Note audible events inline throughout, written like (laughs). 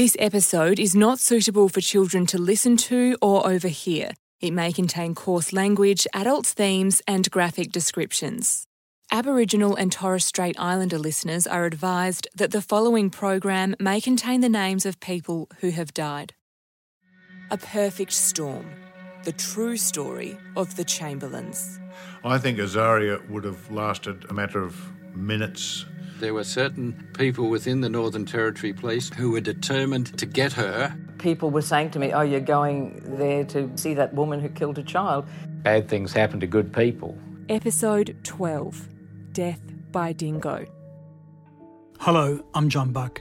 This episode is not suitable for children to listen to or overhear. It may contain coarse language, adult themes, and graphic descriptions. Aboriginal and Torres Strait Islander listeners are advised that the following program may contain the names of people who have died. A Perfect Storm, the true story of the Chamberlains. I think Azaria would have lasted a matter of minutes. There were certain people within the Northern Territory Police who were determined to get her. People were saying to me, Oh, you're going there to see that woman who killed a child. Bad things happen to good people. Episode 12 Death by Dingo. Hello, I'm John Buck.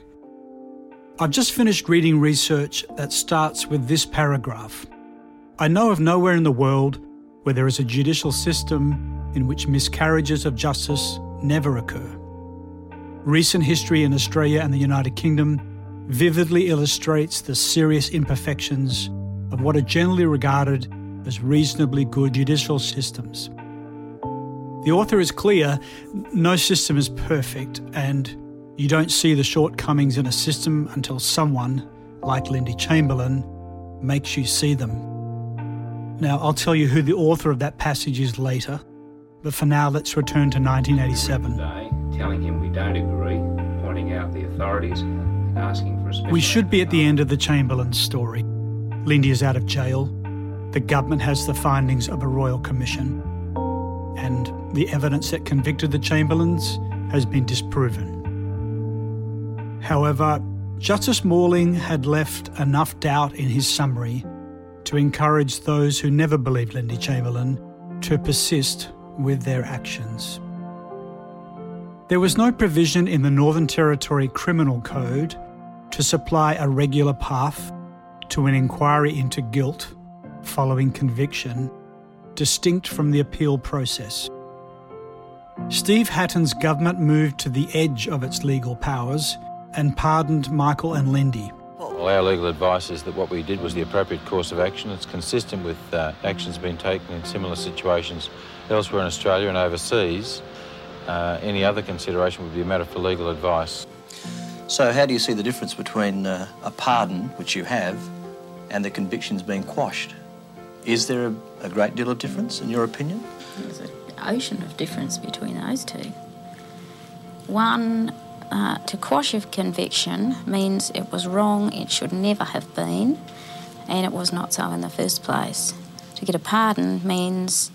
I've just finished reading research that starts with this paragraph. I know of nowhere in the world where there is a judicial system in which miscarriages of justice never occur. Recent history in Australia and the United Kingdom vividly illustrates the serious imperfections of what are generally regarded as reasonably good judicial systems. The author is clear no system is perfect, and you don't see the shortcomings in a system until someone, like Lindy Chamberlain, makes you see them. Now, I'll tell you who the author of that passage is later, but for now, let's return to 1987. Today, telling him we don't agree, pointing out the authorities, and asking for a special We should be at the end of the Chamberlain story. Lindy is out of jail. The government has the findings of a royal commission. And the evidence that convicted the Chamberlains has been disproven. However, Justice Morling had left enough doubt in his summary to encourage those who never believed Lindy Chamberlain to persist with their actions. There was no provision in the Northern Territory Criminal Code to supply a regular path to an inquiry into guilt following conviction, distinct from the appeal process. Steve Hatton's government moved to the edge of its legal powers and pardoned Michael and Lindy. Well, our legal advice is that what we did was the appropriate course of action. It's consistent with uh, actions being taken in similar situations elsewhere in Australia and overseas. Uh, any other consideration would be a matter for legal advice. So, how do you see the difference between uh, a pardon, which you have, and the convictions being quashed? Is there a, a great deal of difference, in your opinion? There's an ocean of difference between those two. One, uh, to quash a conviction means it was wrong, it should never have been, and it was not so in the first place. To get a pardon means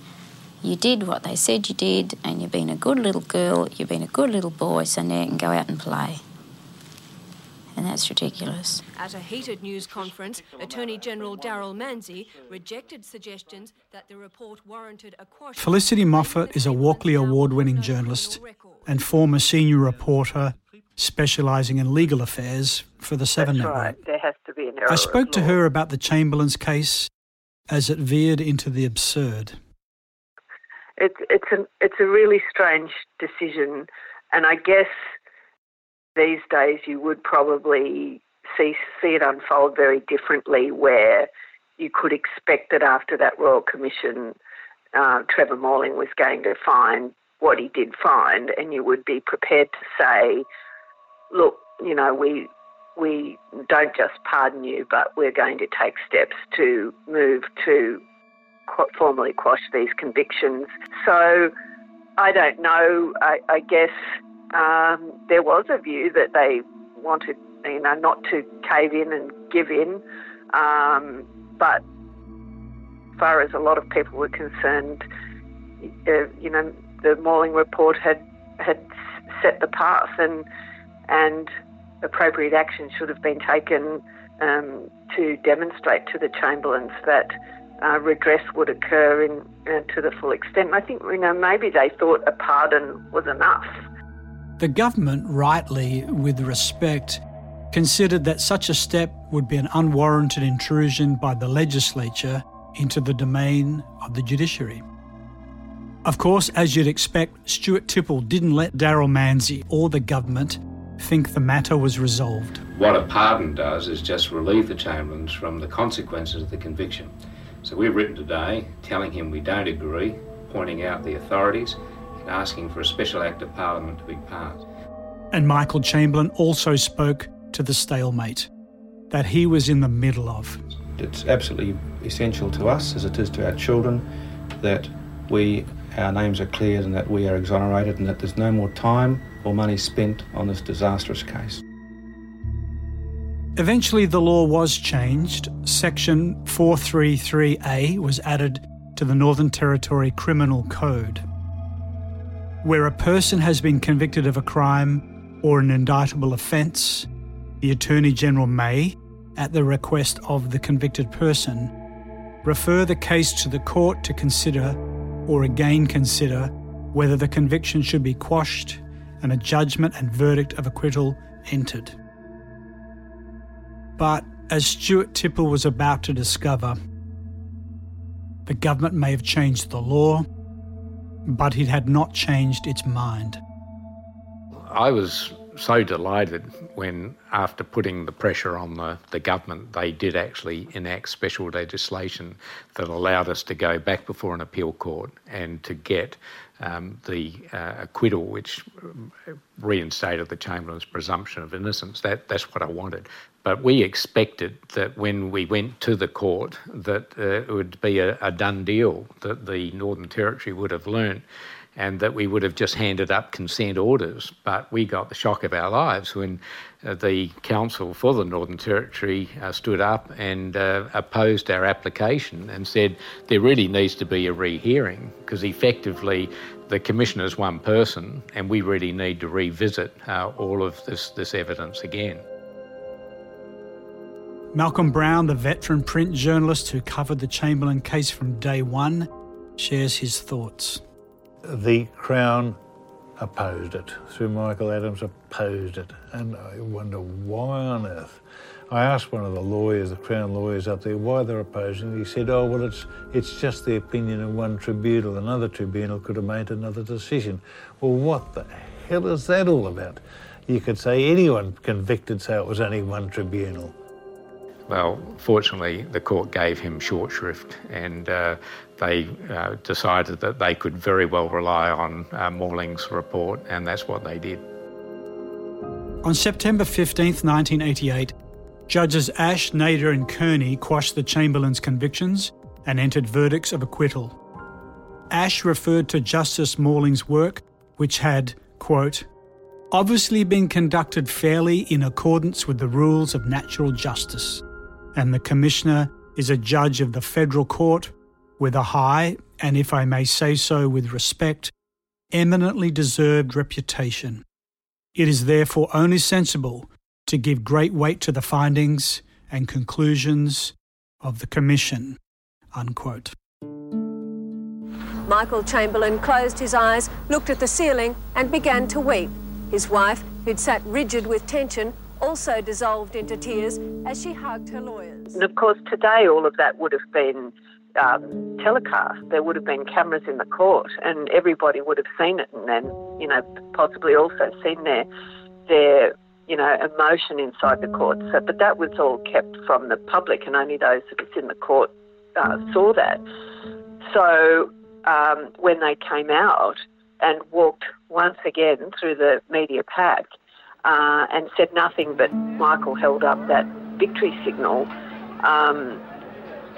you did what they said you did, and you've been a good little girl, you've been a good little boy, so now you can go out and play. And that's ridiculous. At a heated news conference, Attorney General Daryl Manzie rejected suggestions that the report warranted a quash. Felicity Moffat is a Walkley Award winning journalist and former senior reporter specialising in legal affairs for the Seven That's Network. right. There has to be an error. I spoke to her about the Chamberlains case as it veered into the absurd. It's it's a it's a really strange decision, and I guess these days you would probably see see it unfold very differently, where you could expect that after that royal commission, uh, Trevor Morling was going to find what he did find, and you would be prepared to say, look, you know, we we don't just pardon you, but we're going to take steps to move to formally quash these convictions. So I don't know. I, I guess um, there was a view that they wanted, you know, not to cave in and give in. Um, but as far as a lot of people were concerned, uh, you know, the Morling report had had set the path, and and appropriate action should have been taken um, to demonstrate to the Chamberlains that uh, redress would occur in uh, to the full extent. And I think you know maybe they thought a pardon was enough. The government, rightly, with respect, considered that such a step would be an unwarranted intrusion by the legislature into the domain of the judiciary. Of course, as you'd expect, Stuart Tipple didn't let Daryl Manzie or the government think the matter was resolved. What a pardon does is just relieve the Chamberlains from the consequences of the conviction. So we've written today telling him we don't agree, pointing out the authorities, and asking for a special act of Parliament to be passed. And Michael Chamberlain also spoke to the stalemate. that he was in the middle of. It's absolutely essential to us, as it is to our children, that we our names are cleared and that we are exonerated and that there's no more time or money spent on this disastrous case. Eventually, the law was changed. Section 433A was added to the Northern Territory Criminal Code. Where a person has been convicted of a crime or an indictable offence, the Attorney General may, at the request of the convicted person, refer the case to the court to consider or again consider whether the conviction should be quashed and a judgment and verdict of acquittal entered. But as Stuart Tipple was about to discover, the government may have changed the law, but it had not changed its mind. I was so delighted when, after putting the pressure on the, the government, they did actually enact special legislation that allowed us to go back before an appeal court and to get um, the uh, acquittal, which reinstated the Chamberlain's presumption of innocence. That, that's what I wanted. But we expected that when we went to the court that uh, it would be a, a done deal, that the Northern Territory would have learned and that we would have just handed up consent orders. But we got the shock of our lives when uh, the counsel for the Northern Territory uh, stood up and uh, opposed our application and said there really needs to be a rehearing because effectively the Commissioner is one person and we really need to revisit uh, all of this, this evidence again. Malcolm Brown, the veteran print journalist who covered the Chamberlain case from day one, shares his thoughts the Crown opposed it. Sir Michael Adams opposed it. And I wonder why on earth. I asked one of the lawyers, the Crown lawyers up there, why they're opposing. He said, oh, well, it's, it's just the opinion of one tribunal. Another tribunal could have made another decision. Well, what the hell is that all about? You could say anyone convicted, so it was only one tribunal. Well, fortunately, the court gave him short shrift and uh, they uh, decided that they could very well rely on uh, Morling's report, and that's what they did. On September 15, 1988, Judges Asche, Nader, and Kearney quashed the Chamberlain's convictions and entered verdicts of acquittal. Asche referred to Justice Morling's work, which had, quote, obviously been conducted fairly in accordance with the rules of natural justice, and the Commissioner is a judge of the Federal Court with a high, and if I may say so with respect, eminently deserved reputation. It is therefore only sensible to give great weight to the findings and conclusions of the Commission. Unquote. Michael Chamberlain closed his eyes, looked at the ceiling, and began to weep. His wife, who'd sat rigid with tension, also dissolved into tears as she hugged her lawyers. And of course, today all of that would have been um, telecast. There would have been cameras in the court, and everybody would have seen it, and then you know possibly also seen their their you know emotion inside the court. So, but that was all kept from the public, and only those that was in the court uh, saw that. So um, when they came out and walked once again through the media pack uh, and said nothing, but Michael held up that victory signal. Um,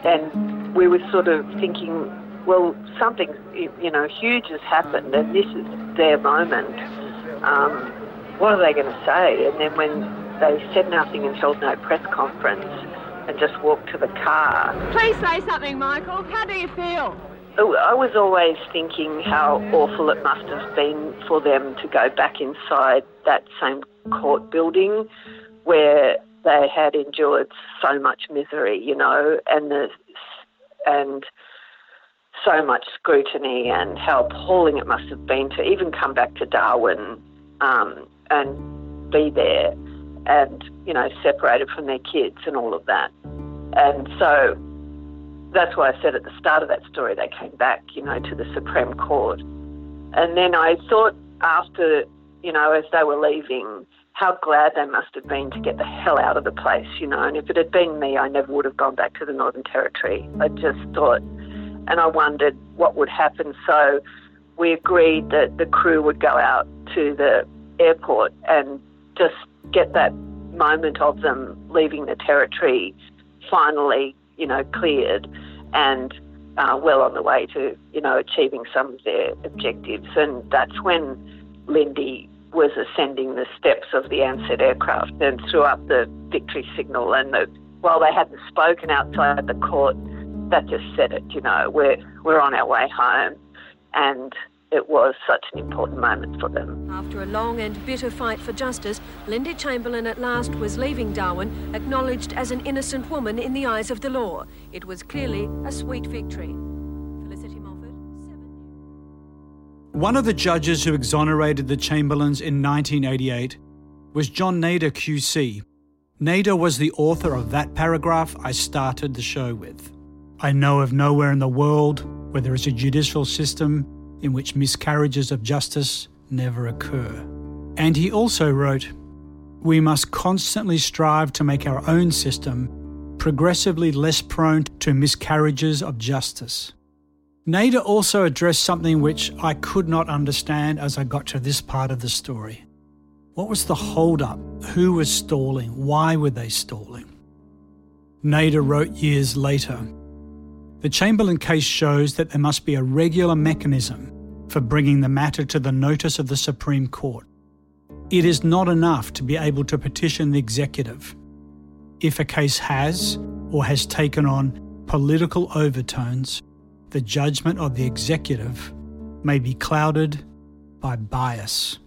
and we were sort of thinking, well, something you know huge has happened, and this is their moment. Um, what are they going to say? And then when they said nothing and held no press conference and just walked to the car. Please say something, Michael. How do you feel? Oh, I was always thinking how awful it must have been for them to go back inside that same court building where they had endured so much misery, you know, and the and so much scrutiny, and how appalling it must have been to even come back to Darwin um, and be there, and you know, separated from their kids and all of that. And so that's why I said at the start of that story they came back, you know, to the Supreme Court. And then I thought after, you know, as they were leaving, how glad they must have been to get the hell out of the place, you know. And if it had been me, I never would have gone back to the Northern Territory. I just thought, and I wondered what would happen. So we agreed that the crew would go out to the airport and just get that moment of them leaving the territory finally, you know, cleared and uh, well on the way to, you know, achieving some of their objectives. And that's when Lindy was ascending the steps of the Ansett aircraft and threw up the victory signal. And the, while they hadn't spoken outside the court, that just said it, you know, we're, we're on our way home. And it was such an important moment for them. After a long and bitter fight for justice, Linda Chamberlain at last was leaving Darwin, acknowledged as an innocent woman in the eyes of the law. It was clearly a sweet victory. Felicity Moffat, 7 One of the judges who exonerated the Chamberlains in 1988 was John Nader QC. Nader was the author of that paragraph I started the show with. I know of nowhere in the world where there is a judicial system in which miscarriages of justice never occur. And he also wrote, We must constantly strive to make our own system progressively less prone to miscarriages of justice. Nader also addressed something which I could not understand as I got to this part of the story. What was the hold-up? Who was stalling? Why were they stalling? Nader wrote years later the Chamberlain case shows that there must be a regular mechanism for bringing the matter to the notice of the Supreme Court. It is not enough to be able to petition the executive. If a case has or has taken on political overtones, the judgment of the executive may be clouded by bias.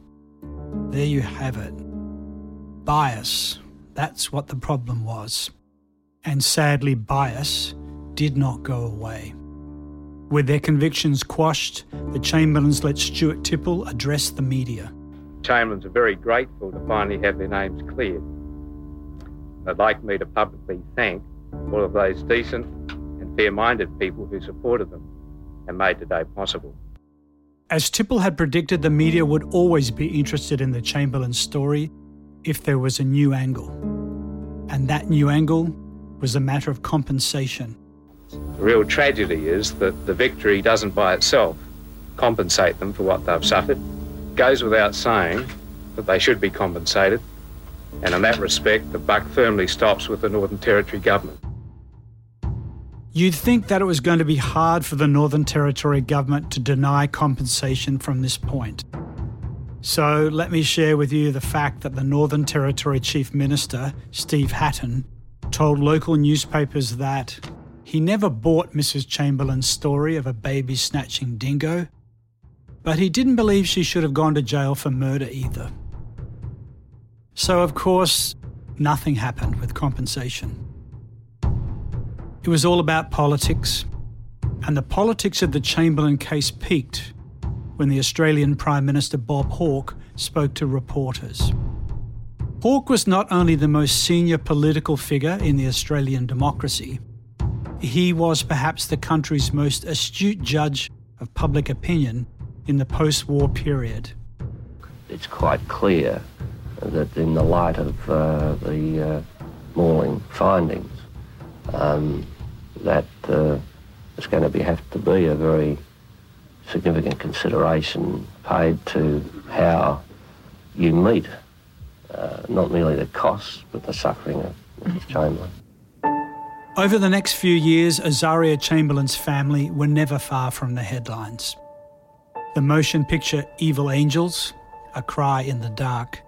There you have it. Bias. That's what the problem was. And sadly, bias did not go away. With their convictions quashed, the Chamberlains let Stuart Tipple address the media. Chamberlains are very grateful to finally have their names cleared. They'd like me to publicly thank all of those decent and fair minded people who supported them and made today possible. As Tipple had predicted, the media would always be interested in the Chamberlain story if there was a new angle. And that new angle was a matter of compensation. The real tragedy is that the victory doesn't by itself compensate them for what they've suffered. It goes without saying that they should be compensated, and in that respect, the buck firmly stops with the Northern Territory government. You'd think that it was going to be hard for the Northern Territory government to deny compensation from this point. So let me share with you the fact that the Northern Territory Chief Minister, Steve Hatton, told local newspapers that he never bought Mrs. Chamberlain's story of a baby snatching dingo, but he didn't believe she should have gone to jail for murder either. So, of course, nothing happened with compensation. It was all about politics, and the politics of the Chamberlain case peaked when the Australian Prime Minister Bob Hawke spoke to reporters. Hawke was not only the most senior political figure in the Australian democracy, he was perhaps the country's most astute judge of public opinion in the post war period. It's quite clear that, in the light of uh, the uh, Morling findings, um, that uh, it's going to be, have to be a very significant consideration paid to how you meet uh, not merely the costs but the suffering of. Chamberlain. Over the next few years, Azaria Chamberlain's family were never far from the headlines. The motion picture Evil Angels, A Cry in the Dark,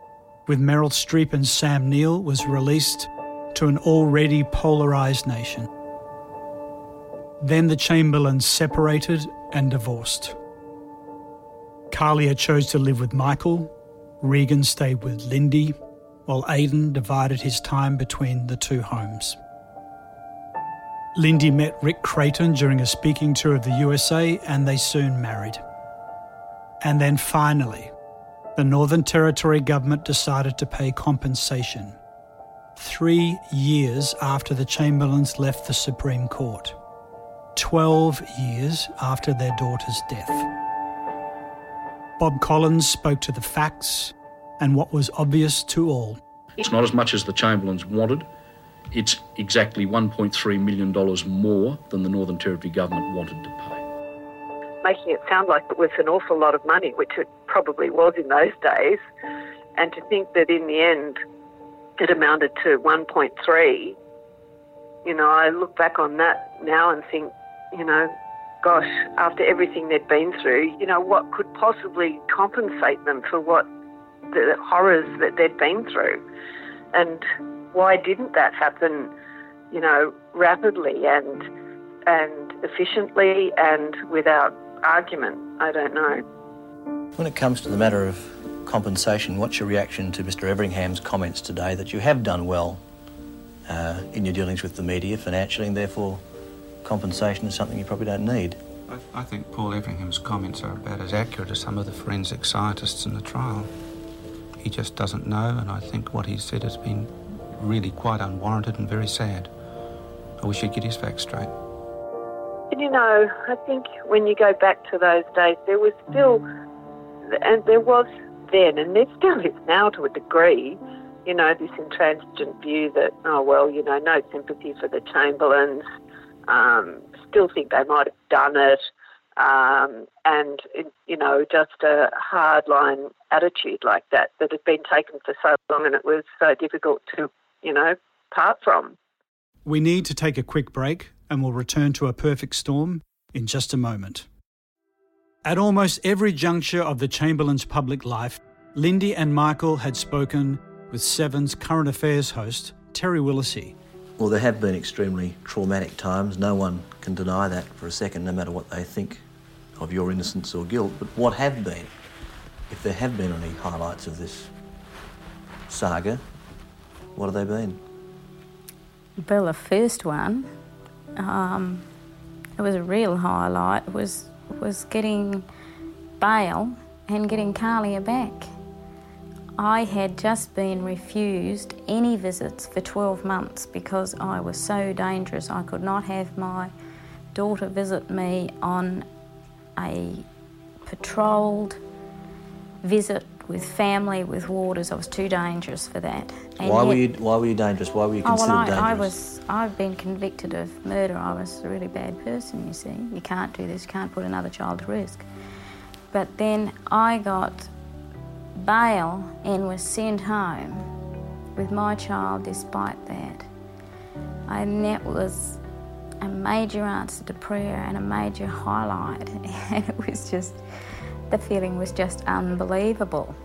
with Meryl Streep and Sam Neill, was released to an already polarised nation. Then the Chamberlains separated and divorced. Kahlia chose to live with Michael, Regan stayed with Lindy, while Aidan divided his time between the two homes. Lindy met Rick Creighton during a speaking tour of the USA and they soon married. And then finally, the Northern Territory government decided to pay compensation. Three years after the Chamberlains left the Supreme Court. 12 years after their daughter's death. Bob Collins spoke to the facts and what was obvious to all. It's not as much as the Chamberlains wanted, it's exactly $1.3 million more than the Northern Territory government wanted to pay. Making it sound like it was an awful lot of money, which it probably was in those days, and to think that in the end it amounted to 1.3. You know, I look back on that now and think, you know, gosh, after everything they'd been through, you know, what could possibly compensate them for what the horrors that they'd been through? And why didn't that happen, you know, rapidly and and efficiently and without argument? I don't know. When it comes to the matter of compensation, what's your reaction to Mr. Everingham's comments today that you have done well uh, in your dealings with the media financially and therefore compensation is something you probably don't need? I, I think Paul Everingham's comments are about as accurate as some of the forensic scientists in the trial. He just doesn't know, and I think what he said has been really quite unwarranted and very sad. I wish he'd get his facts straight. You know, I think when you go back to those days, there was still, and there was then, and there still is now to a degree, you know, this intransigent view that, oh, well, you know, no sympathy for the Chamberlains, um, still think they might have done it, um, and, you know, just a hardline attitude like that that had been taken for so long and it was so difficult to, you know, part from. We need to take a quick break and we'll return to a perfect storm in just a moment. At almost every juncture of the Chamberlain's public life, Lindy and Michael had spoken with Seven's current affairs host, Terry Willesee. Well, there have been extremely traumatic times. No one can deny that for a second, no matter what they think of your innocence or guilt. But what have been, if there have been any highlights of this saga, what have they been? Well, the first one, um, it was a real highlight, was was getting bail and getting Kahlia back. I had just been refused any visits for 12 months because I was so dangerous. I could not have my daughter visit me on a patrolled visit with family with warders. I was too dangerous for that. And why yet, were you Why were you dangerous? Why were you considered oh, well, I, dangerous? I was. I've been convicted of murder. I was a really bad person. You see, you can't do this. You can't put another child to risk. But then I got bail and was sent home with my child. Despite that, and that was a major answer to prayer and a major highlight. And (laughs) it was just the feeling was just unbelievable.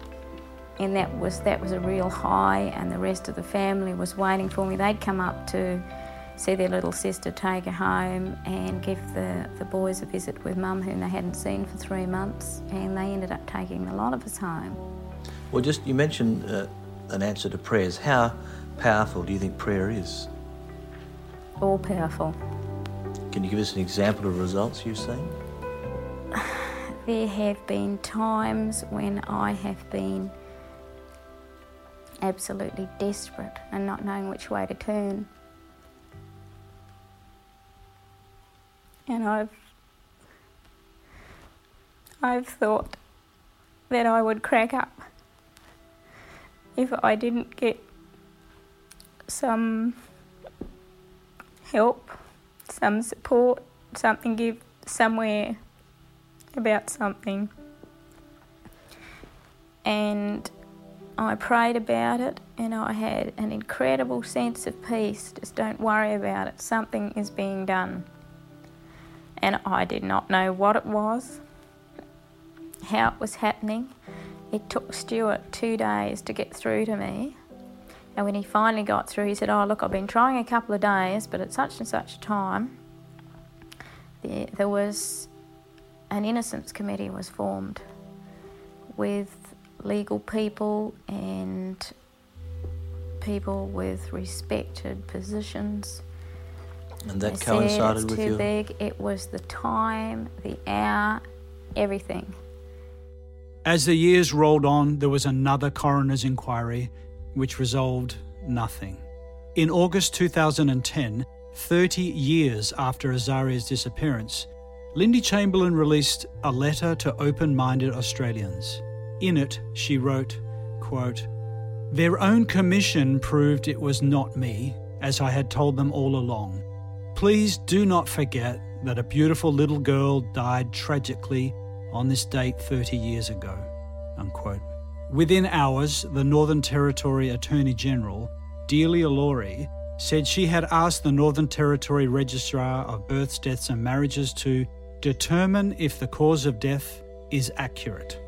And that was that was a real high and the rest of the family was waiting for me. They'd come up to see their little sister take her home and give the, the boys a visit with mum whom they hadn't seen for three months and they ended up taking a lot of us home. Well just you mentioned uh, an answer to prayers. How powerful do you think prayer is? All powerful. Can you give us an example of results you've seen? There have been times when I have been absolutely desperate and not knowing which way to turn. And I've I've thought that I would crack up if I didn't get some help, some support, something give somewhere about something. And I prayed about it and I had an incredible sense of peace. Just don't worry about it, something is being done. And I did not know what it was, how it was happening. It took Stuart two days to get through to me. And when he finally got through, he said, Oh, look, I've been trying a couple of days, but at such and such a time, there, there was an innocence committee was formed with legal people and people with respected positions. And that they coincided it's with too your... big. It was the time, the hour, everything. As the years rolled on, there was another coroner's inquiry which resolved nothing. In August 2010, 30 years after Azaria's disappearance, Lindy Chamberlain released a letter to open minded Australians. In it, she wrote, quote, Their own commission proved it was not me, as I had told them all along. Please do not forget that a beautiful little girl died tragically on this date 30 years ago. Unquote. Within hours, the Northern Territory Attorney General Delia Lawrie, said she had asked the Northern Territory Registrar of Births, Deaths and Marriages to determine if the cause of death is accurate.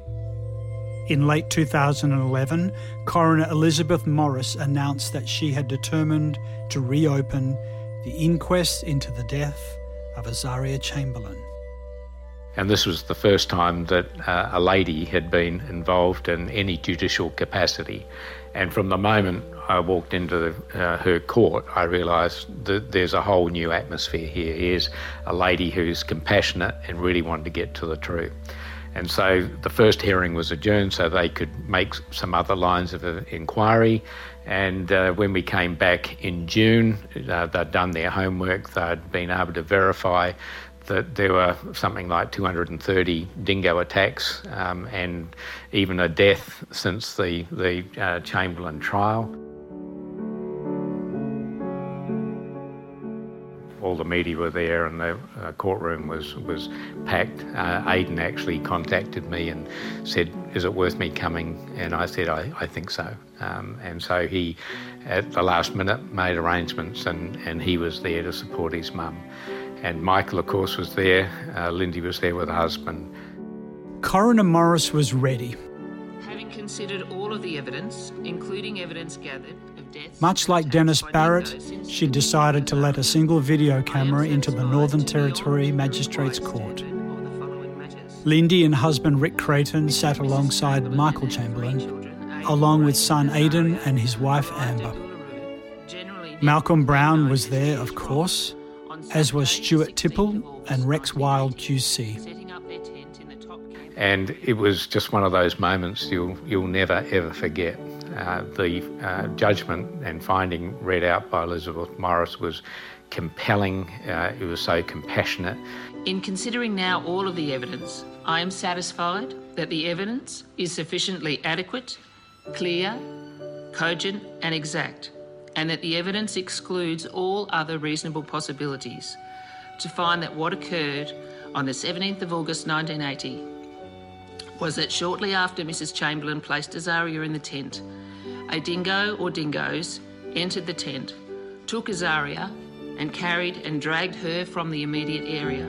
In late 2011, coroner Elizabeth Morris announced that she had determined to reopen the inquest into the death of Azaria Chamberlain. And this was the first time that uh, a lady had been involved in any judicial capacity. And from the moment I walked into the, uh, her court, I realised that there's a whole new atmosphere here. Here's a lady who's compassionate and really wanted to get to the truth. And so the first hearing was adjourned so they could make some other lines of inquiry. And uh, when we came back in June, uh, they'd done their homework, they'd been able to verify that there were something like 230 dingo attacks um, and even a death since the, the uh, Chamberlain trial. The media were there and the uh, courtroom was, was packed. Uh, Aidan actually contacted me and said, Is it worth me coming? And I said, I, I think so. Um, and so he, at the last minute, made arrangements and, and he was there to support his mum. And Michael, of course, was there. Uh, Lindy was there with her husband. Coroner Morris was ready. Having considered all of the evidence, including evidence gathered of deaths. Much like Denis Barritt, she decided to let a single video camera into the Northern Territory Magistrates Court. Lindy and husband Rick Creighton sat alongside Michael Chamberlain, along with son Aidan and his wife Amber. Malcolm Brown was there, of course, as was Stuart Tipple and Rex Wild QC. And it was just one of those moments you'll, you'll never ever forget. Uh, the uh, judgment and finding read out by Elizabeth Morris was compelling, uh, it was so compassionate. In considering now all of the evidence, I am satisfied that the evidence is sufficiently adequate, clear, cogent, and exact and that the evidence excludes all other reasonable possibilities to find that what occurred on the 17th of August 1980 was that shortly after Mrs. Chamberlain placed Azaria in the tent, a dingo or dingoes entered the tent, took Azaria, and carried and dragged her from the immediate area.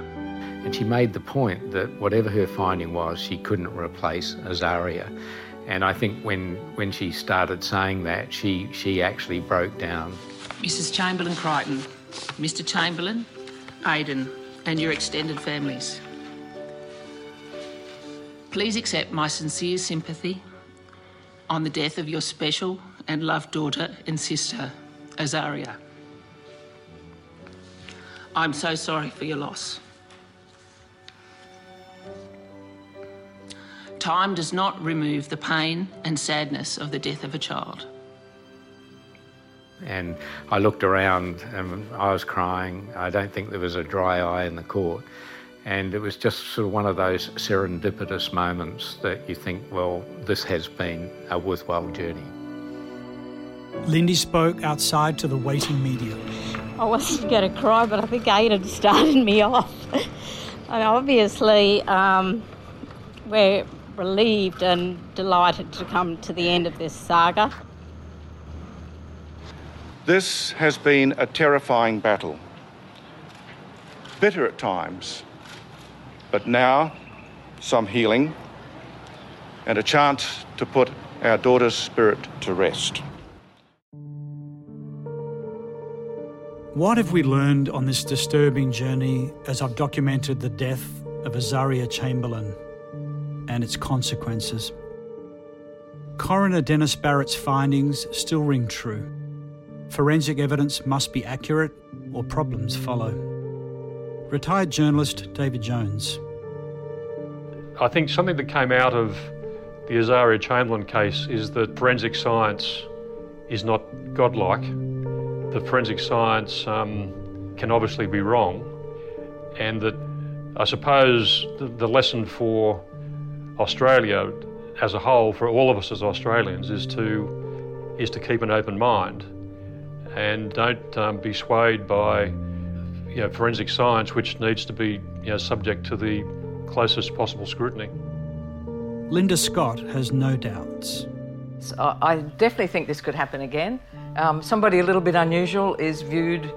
And she made the point that whatever her finding was, she couldn't replace Azaria. And I think when, when she started saying that, she, she actually broke down. Mrs. Chamberlain Creighton, Mr. Chamberlain, Aidan, and your extended families. Please accept my sincere sympathy on the death of your special and loved daughter and sister, Azaria. I'm so sorry for your loss. Time does not remove the pain and sadness of the death of a child. And I looked around and I was crying. I don't think there was a dry eye in the court. And it was just sort of one of those serendipitous moments that you think, well, this has been a worthwhile journey. Lindy spoke outside to the waiting media. I wasn't going to cry, but I think Aidan (laughs) started me off. and obviously, um, we're relieved and delighted to come to the end of this saga. This has been a terrifying battle. Bitter at times, but now some healing and a chance to put our daughter's spirit to rest. What have we learned on this disturbing journey as I've documented the death of Azaria Chamberlain? and its consequences. Coroner Denis Barritt's findings still ring true. Forensic evidence must be accurate or problems follow. Retired journalist David Jones. I think something that came out of the Azaria Chamberlain case is that forensic science is not godlike. The forensic science um, can obviously be wrong, and that I suppose the, the lesson for Australia as a whole, for all of us as Australians, is to is to keep an open mind and don't um, be swayed by you know, forensic science, which needs to be you know, subject to the closest possible scrutiny. Linda Scott has no doubts. So I definitely think this could happen again. Um, somebody a little bit unusual is viewed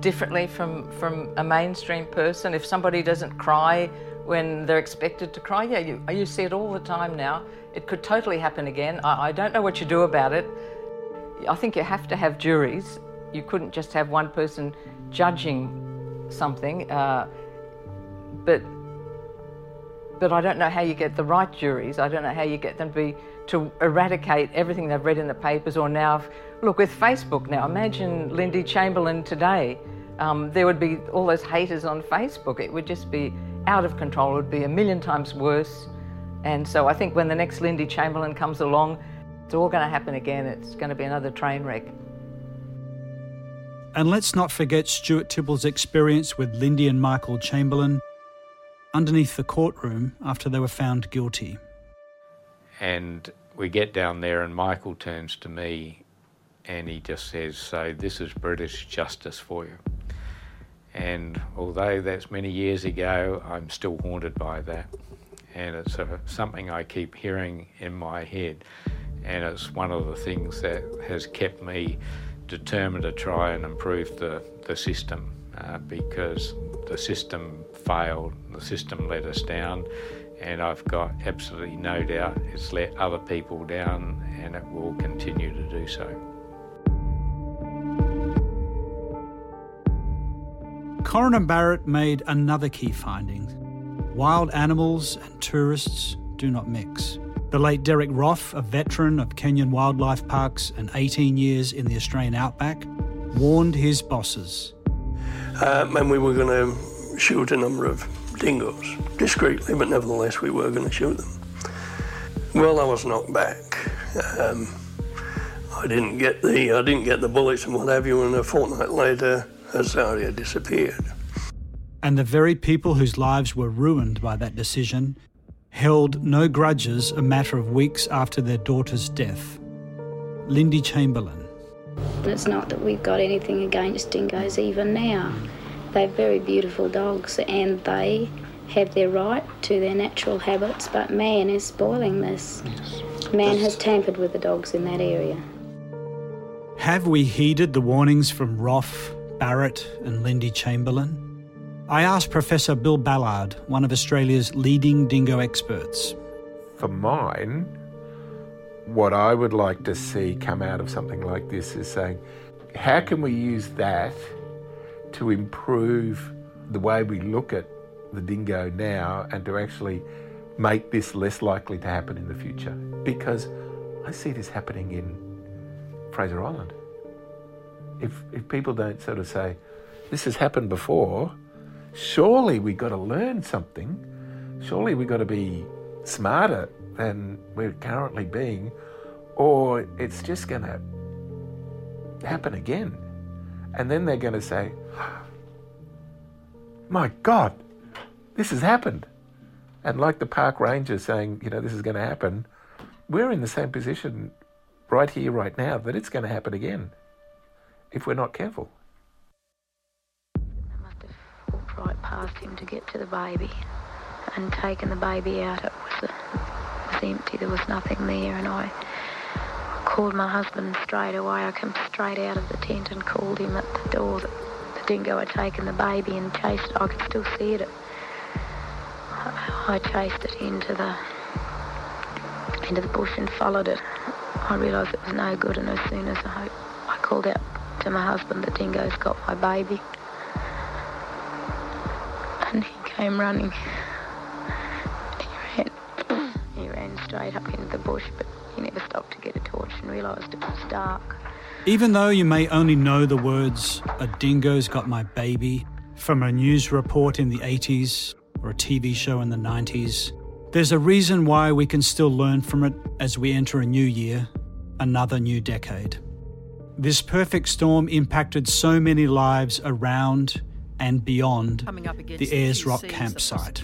differently from, from a mainstream person. If somebody doesn't cry when they're expected to cry, yeah, you, you see it all the time now. It could totally happen again. I, I don't know what you do about it. I think you have to have juries. You couldn't just have one person judging something. Uh, but but I don't know how you get the right juries. I don't know how you get them to be to eradicate everything they've read in the papers or now. Look, with Facebook now, imagine Lindy Chamberlain today. Um, there would be all those haters on Facebook. It would just be out of control. It would be a million times worse. And so I think when the next Lindy Chamberlain comes along, it's all going to happen again. It's going to be another train wreck. And let's not forget Stuart Tipple's experience with Lindy and Michael Chamberlain underneath the courtroom after they were found guilty. And we get down there, and Michael turns to me and he just says, So, this is British justice for you. And although that's many years ago, I'm still haunted by that. And it's a, something I keep hearing in my head. And it's one of the things that has kept me determined to try and improve the, the system uh, because the system failed, the system let us down, and I've got absolutely no doubt it's let other people down and it will continue to do so. Coroner Barritt made another key finding wild animals and tourists do not mix. The late Derek Roff, a veteran of Kenyan wildlife parks and 18 years in the Australian outback, warned his bosses. Um, and we were going to shoot a number of dingoes, discreetly, but nevertheless we were going to shoot them. Well, I was knocked back. Um, I didn't get the I didn't get the bullets and what have you, and a fortnight later, Azaria disappeared. And the very people whose lives were ruined by that decision held no grudges a matter of weeks after their daughter's death. Lindy Chamberlain. It's not that we've got anything against dingoes even now. They're very beautiful dogs and they have their right to their natural habits, but man is spoiling this. Yes. Man has tampered with the dogs in that area. Have we heeded the warnings from Roff, Barritt, and Lindy Chamberlain? I asked Professor Bill Ballard, one of Australia's leading dingo experts. For mine, what I would like to see come out of something like this is saying, how can we use that to improve the way we look at the dingo now and to actually make this less likely to happen in the future? Because I see this happening in Fraser Island. If, if people don't sort of say, this has happened before, surely we've got to learn something. Surely we've got to be smarter than we're currently being, or it's just going to happen again. And then they're going to say, My God, this has happened. And like the park ranger saying, you know, this is going to happen, we're in the same position right here, right now, that it's going to happen again if we're not careful right past him to get to the baby and taken the baby out. It was, uh, it was empty, there was nothing there, and I called my husband straight away. I came straight out of the tent and called him at the door that the dingo had taken the baby and chased it. I could still see it. I chased it into the into the bush and followed it. I realised it was no good, and as soon as I, I called out to my husband, the dingo's got my baby came running. He ran, he ran straight up into the bush, but he never stopped to get a torch and realised it was dark. Even though you may only know the words, a dingo's got my baby, from a news report in the 80s or a TV show in the 90s, there's a reason why we can still learn from it as we enter a new year, another new decade. This perfect storm impacted so many lives around and beyond the Ayers Rock campsite.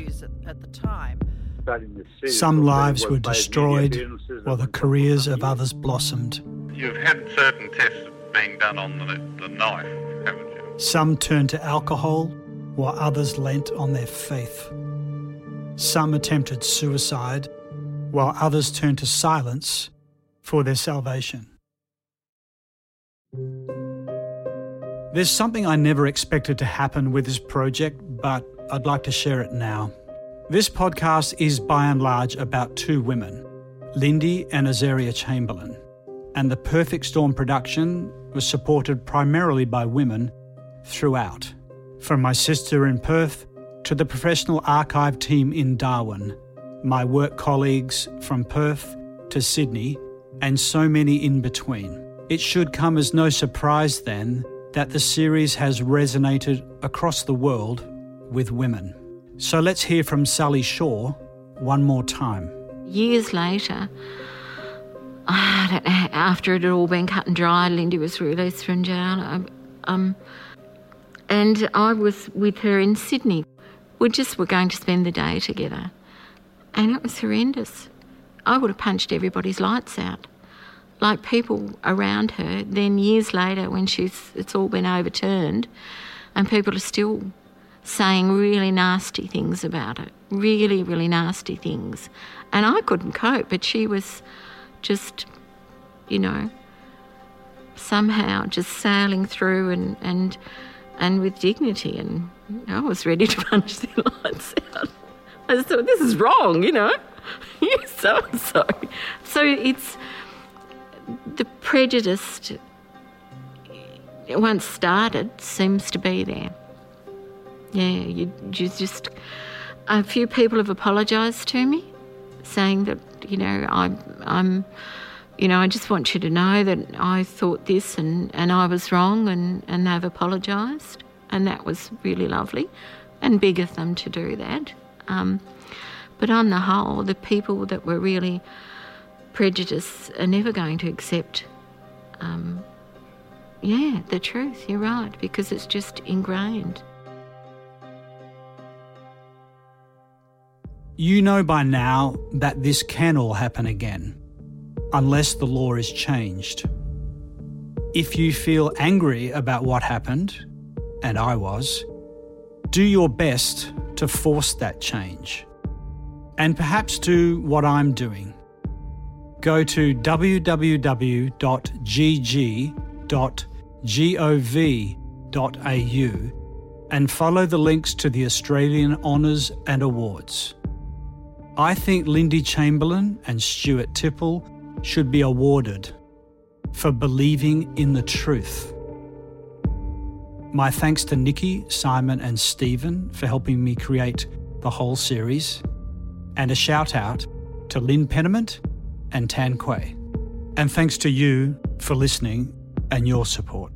Some lives were destroyed while the careers of others blossomed. You've had certain tests being done on the, the knife, haven't you? Some turned to alcohol while others leant on their faith. Some attempted suicide while others turned to silence for their salvation. There's something I never expected to happen with this project, but I'd like to share it now. This podcast is by and large about two women, Lindy and Azaria Chamberlain, and the Perfect Storm production was supported primarily by women throughout. From my sister in Perth to the professional archive team in Darwin, my work colleagues from Perth to Sydney, and so many in between. It should come as no surprise then that the series has resonated across the world with women. So let's hear from Sally Shaw one more time. Years later, (sighs) after it had all been cut and dried, Lindy was released from jail. Um, and I was with her in Sydney. We just were going to spend the day together. And it was horrendous. I would have punched everybody's lights out. Like people around her, then years later, when she's it's all been overturned, and people are still saying really nasty things about it. Really, really nasty things. And I couldn't cope, but she was just, you know, somehow just sailing through and, and and with dignity. And I was ready to (laughs) punch the lights out. I just thought, this is wrong, you know. (laughs) so so. So it's the prejudice, once started, seems to be there. Yeah, you, you just. A few people have apologised to me, saying that, you know, I, I'm you know, I just want you to know that I thought this and, and I was wrong and, and they've apologised. And that was really lovely and big of them to do that. Um, but on the whole, the people that were really prejudiced are never going to accept, um, yeah, the truth. You're right, because it's just ingrained. You know by now that this can all happen again unless the law is changed. If you feel angry about what happened, and I was, do your best to force that change. And perhaps do what I'm doing. Go to www.gg.gov.au and follow the links to the Australian Honours and Awards. I think Lindy Chamberlain and Stuart Tipple should be awarded for believing in the truth. My thanks to Nikki, Simon, and Stephen for helping me create the whole series, and a shout out to Lynn Penniman and Tan Quay. And thanks to you for listening and your support.